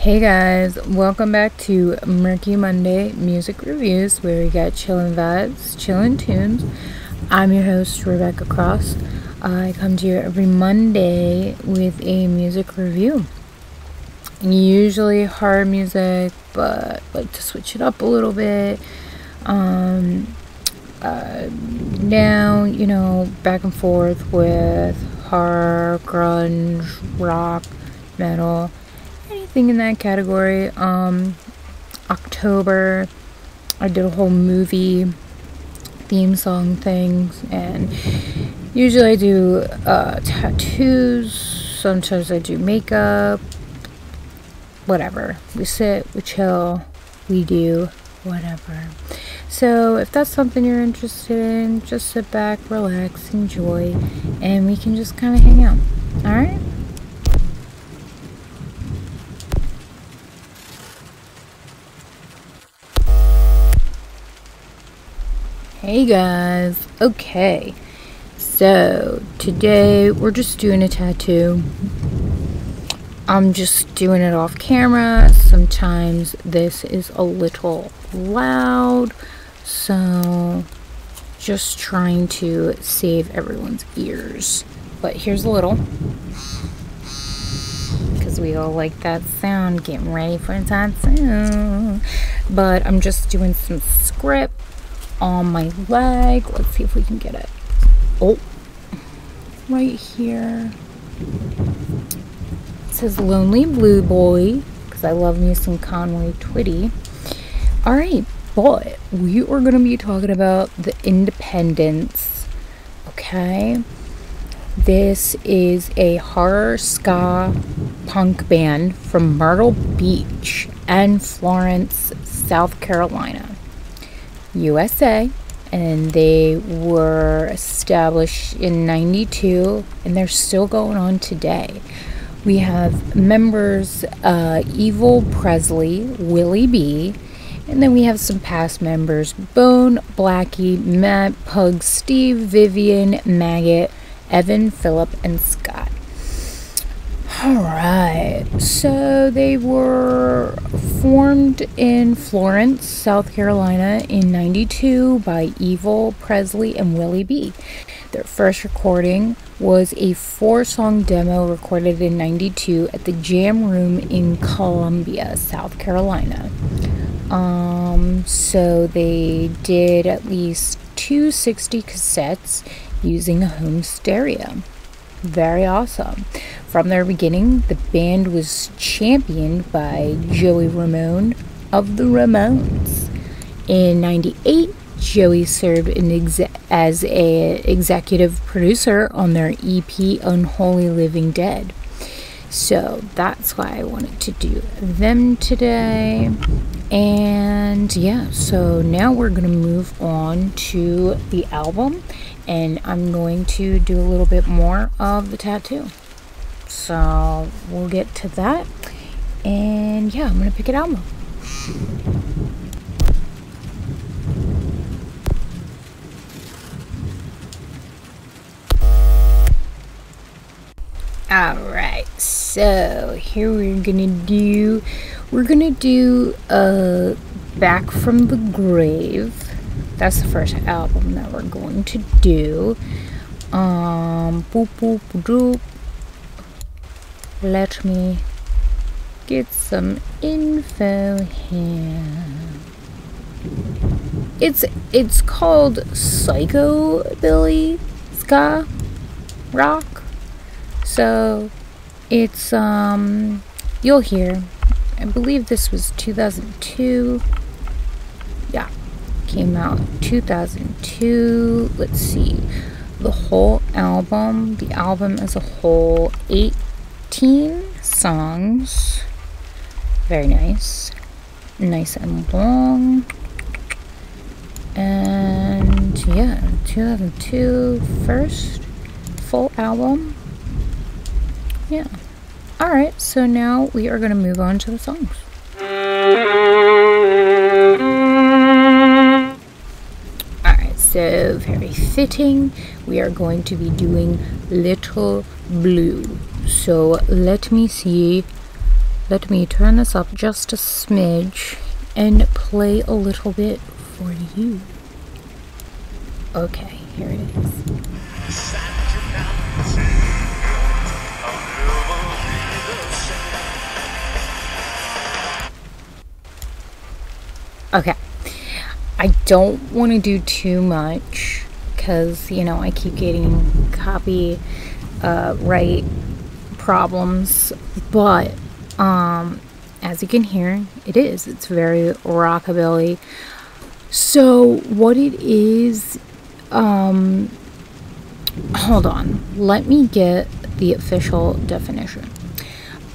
Hey guys, welcome back to Murky Monday Music Reviews, where we got chillin' vibes, chillin' tunes. I'm your host, Rebecca Cross. I come to you every Monday with a music review. Usually hard music, but like to switch it up a little bit. Um, uh, now, you know, back and forth with horror, grunge, rock, metal anything in that category. Um, October, I did a whole movie theme song things, and usually I do uh, tattoos. Sometimes I do makeup. Whatever. We sit, we chill, we do whatever. So, if that's something you're interested in, just sit back, relax, enjoy, and we can just kind of hang out. Alright? Hey guys, okay, so today we're just doing a tattoo. I'm just doing it off camera. Sometimes this is a little loud, so just trying to save everyone's ears. But here's a little because we all like that sound, getting ready for a tattoo. But I'm just doing some script on my leg. Let's see if we can get it. Oh, right here. It says Lonely Blue Boy because I love me some Conway Twitty. All right, but we are going to be talking about the Independents. Okay. This is a horror ska punk band from Myrtle Beach and Florence, South Carolina. USA and they were established in 92 and they're still going on today. We have members uh, Evil Presley, Willie B, and then we have some past members Bone, Blackie, Matt, Pug, Steve, Vivian, Maggot, Evan, Philip, and Scott. Alright, so they were formed in Florence, South Carolina in 92 by Evil, Presley, and Willie B. Their first recording was a four song demo recorded in 92 at the Jam Room in Columbia, South Carolina. Um, so they did at least 260 cassettes using a home stereo. Very awesome. From their beginning, the band was championed by Joey Ramone of the Ramones. In 98, Joey served as an executive producer on their EP Unholy Living Dead. So that's why I wanted to do them today. And yeah, so now we're going to move on to the album and I'm going to do a little bit more of the tattoo. So we'll get to that. And yeah, I'm going to pick it out. Alright, so here we're gonna do we're gonna do a uh, back from the grave. That's the first album that we're going to do. Um boop boop boop let me get some info here. It's it's called Psychobilly Ska Rock. So it's um you'll hear. I believe this was 2002. Yeah, came out 2002. Let's see. The whole album, the album as a whole, 18 songs. Very nice. Nice and long. And yeah, 2002 first full album. Yeah. Alright, so now we are going to move on to the songs. Alright, so very fitting. We are going to be doing Little Blue. So let me see. Let me turn this up just a smidge and play a little bit for you. Okay, here it is. I don't want to do too much because, you know, I keep getting copy uh, right problems. But um, as you can hear, it is. It's very rockabilly. So, what it is, um, hold on. Let me get the official definition.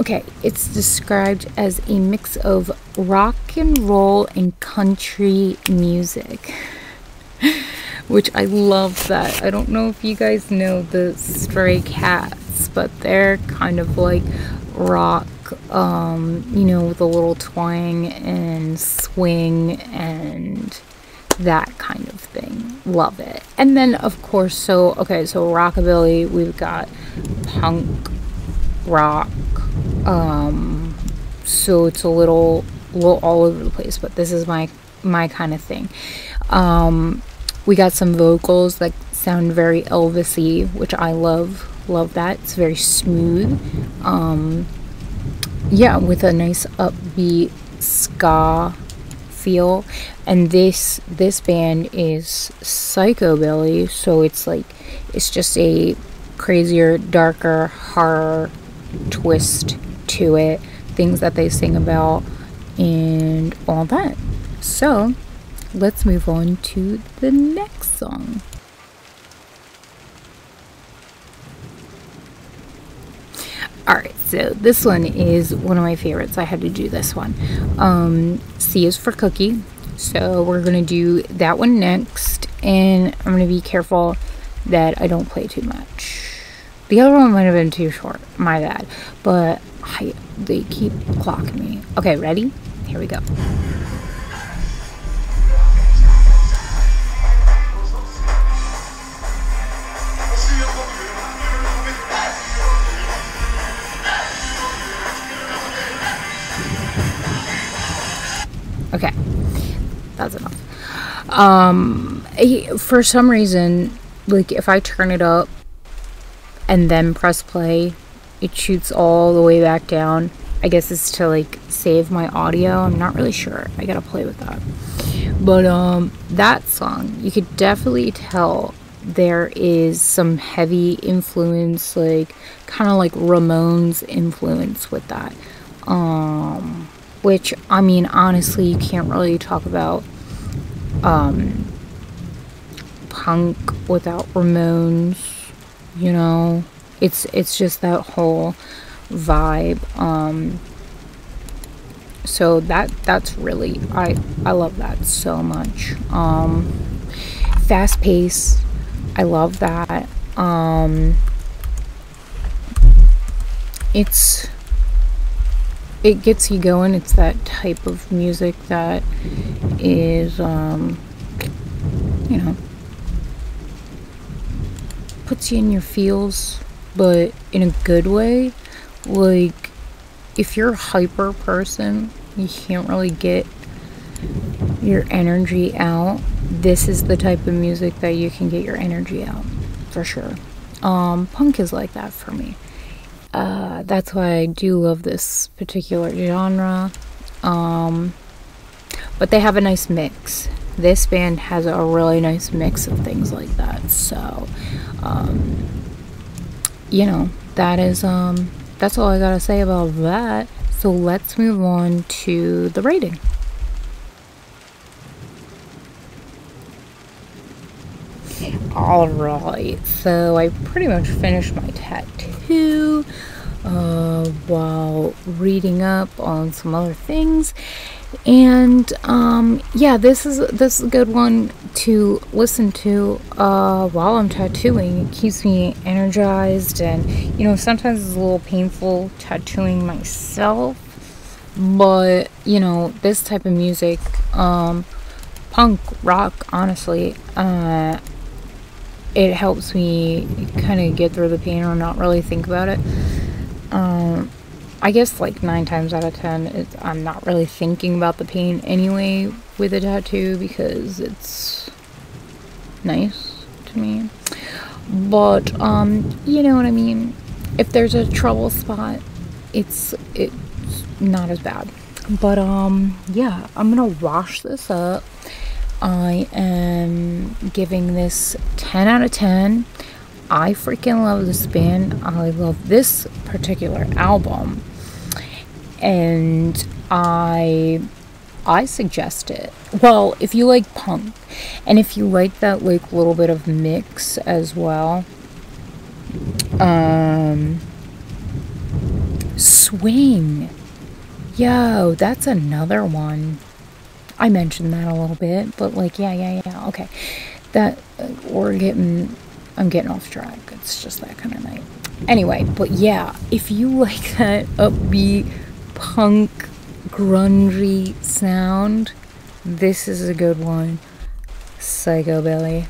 Okay, it's described as a mix of rock and roll and country music. Which I love that. I don't know if you guys know the Stray Cats, but they're kind of like rock, um, you know, with a little twang and swing and that kind of thing. Love it. And then, of course, so, okay, so rockabilly, we've got punk, rock, um, so it's a little, little all over the place. But this is my my kind of thing. Um, we got some vocals that sound very Elvisy, which I love. Love that. It's very smooth. Um, yeah, with a nice upbeat ska feel. And this this band is psychobilly, so it's like it's just a crazier, darker horror twist to it, things that they sing about, and all that. So, let's move on to the next song. Alright, so this one is one of my favorites. I had to do this one. Um, C is for cookie. So we're going to do that one next. And I'm going to be careful that I don't play too much. The other one might have been too short. My bad. But I, they keep clocking me. Okay, ready? Here we go. Okay, that's enough. Um, for some reason, like if I turn it up and then press play, it shoots all the way back down. I guess it's to like save my audio. I'm not really sure. I gotta play with that. But um that song, you could definitely tell there is some heavy influence, like kind of like Ramones influence with that. Um which I mean honestly you can't really talk about um punk without Ramones you know? It's it's just that whole vibe um so that that's really i i love that so much. Um fast pace i love that. Um it's it gets you going. It's that type of music that is um you know puts you in your feels, but in a good way. Like, if you're a hyper person, you can't really get your energy out. This is the type of music that you can get your energy out, for sure. Um, punk is like that for me. Uh, that's why I do love this particular genre. Um, but they have a nice mix this band has a really nice mix of things like that. So, um, you know, that is um, that's all I gotta say about that. so let's move on to the rating. Alright, so I pretty much finished my tattoo uh, while reading up on some other things. And um, yeah, this is this is a good one to listen to uh, while I'm tattooing. It keeps me energized, and you know sometimes it's a little painful tattooing myself, but you know this type of music, um, punk rock, honestly, uh, it helps me kind of get through the pain or not really think about it. Um, I guess like nine times out of ten, I'm not really thinking about the pain anyway with a tattoo because it's nice to me. But um, you know what I mean. If there's a trouble spot, it's it's not as bad. But um, yeah, I'm gonna wash this up I am giving this 10 out of 10. I freaking love this band. I love this particular album. And I I suggest it. Well, if you like punk and if you like that like little bit of mix as well. Um Swing. Yo, that's another one. I mentioned that a little bit, but like, yeah, yeah, yeah, okay. That uh, we're getting, I'm getting off track. It's just that kind of night. Anyway, but yeah, if you like that upbeat punk grungy sound, this is a good one. Psychobilly.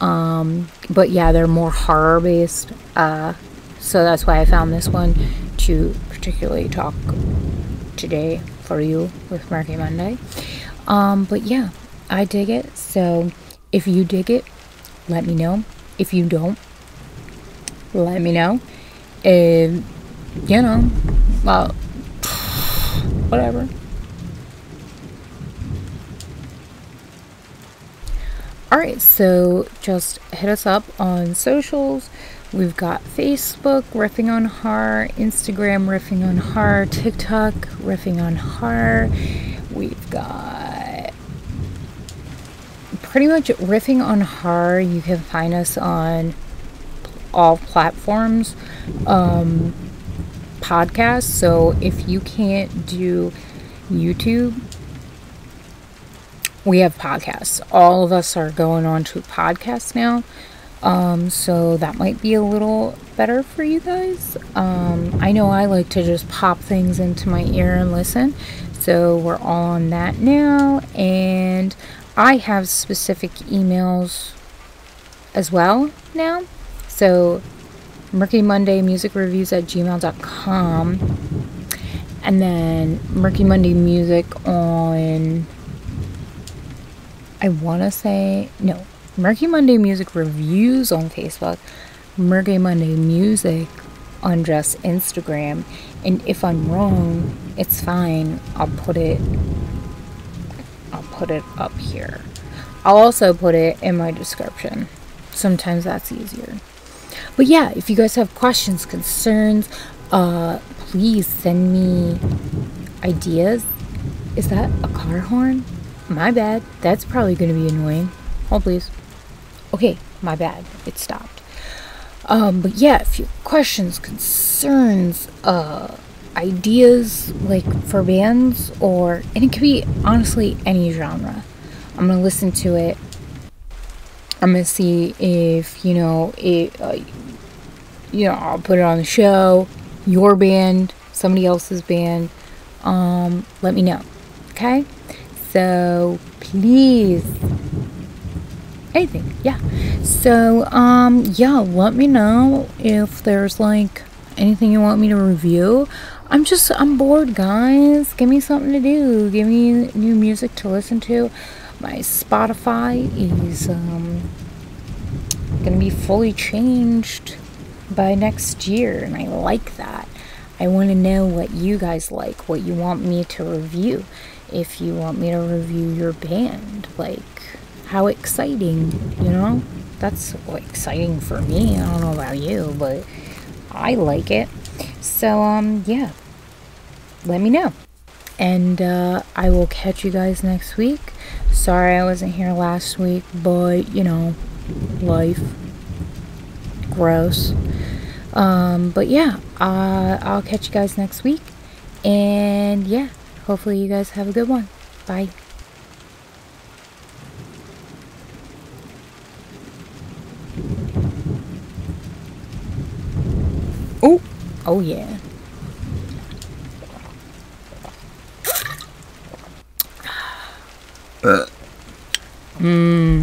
Um, but yeah, they're more horror based. Uh, so that's why I found this one to particularly talk today for you with Murky Monday. Um, but yeah, I dig it. So if you dig it, let me know. If you don't, let me know. And you know, well, whatever. Alright, so just hit us up on socials. We've got Facebook, Riffing on Horror, Instagram, Riffing on Horror, TikTok, Riffing on Horror. We've got pretty much riffing on horror. You can find us on all platforms. Um, podcasts. So if you can't do YouTube, we have podcasts. All of us are going on to podcasts now. Um, so that might be a little better for you guys. Um, I know I like to just pop things into my ear and listen. So we're all on that now. And I have specific emails as well now. So Murky Monday music reviews at gmail.com. And then Murky Monday music on, I want to say, no, Murky Monday music reviews on Facebook. Murky Monday music on just Instagram. And if I'm wrong, it's fine. I'll put it I'll put it up here. I'll also put it in my description. Sometimes that's easier. But yeah, if you guys have questions, concerns, uh please send me ideas. Is that a car horn? My bad. That's probably going to be annoying. Hold please. Okay, my bad. It stopped. Um, but yeah, if you have questions, concerns, uh, ideas like for bands, or and it could be honestly any genre. I'm gonna listen to it. I'm gonna see if you know it. Uh, you know, I'll put it on the show. Your band, somebody else's band. Um, let me know. Okay. So please anything yeah so um yeah let me know if there's like anything you want me to review i'm just i'm bored guys give me something to do give me new music to listen to my spotify is um gonna be fully changed by next year and i like that i want to know what you guys like what you want me to review if you want me to review your band like how exciting, you know? That's exciting for me. I don't know about you, but I like it. So, um, yeah. let me know. And uh, I will catch you guys next week. Sorry I wasn't here last week, but you know, life. Gross. Um, but yeah, uh, I'll catch you guys next week. And yeah, hopefully you guys have a good one. Bye. Oh, oh yeah. Mmm.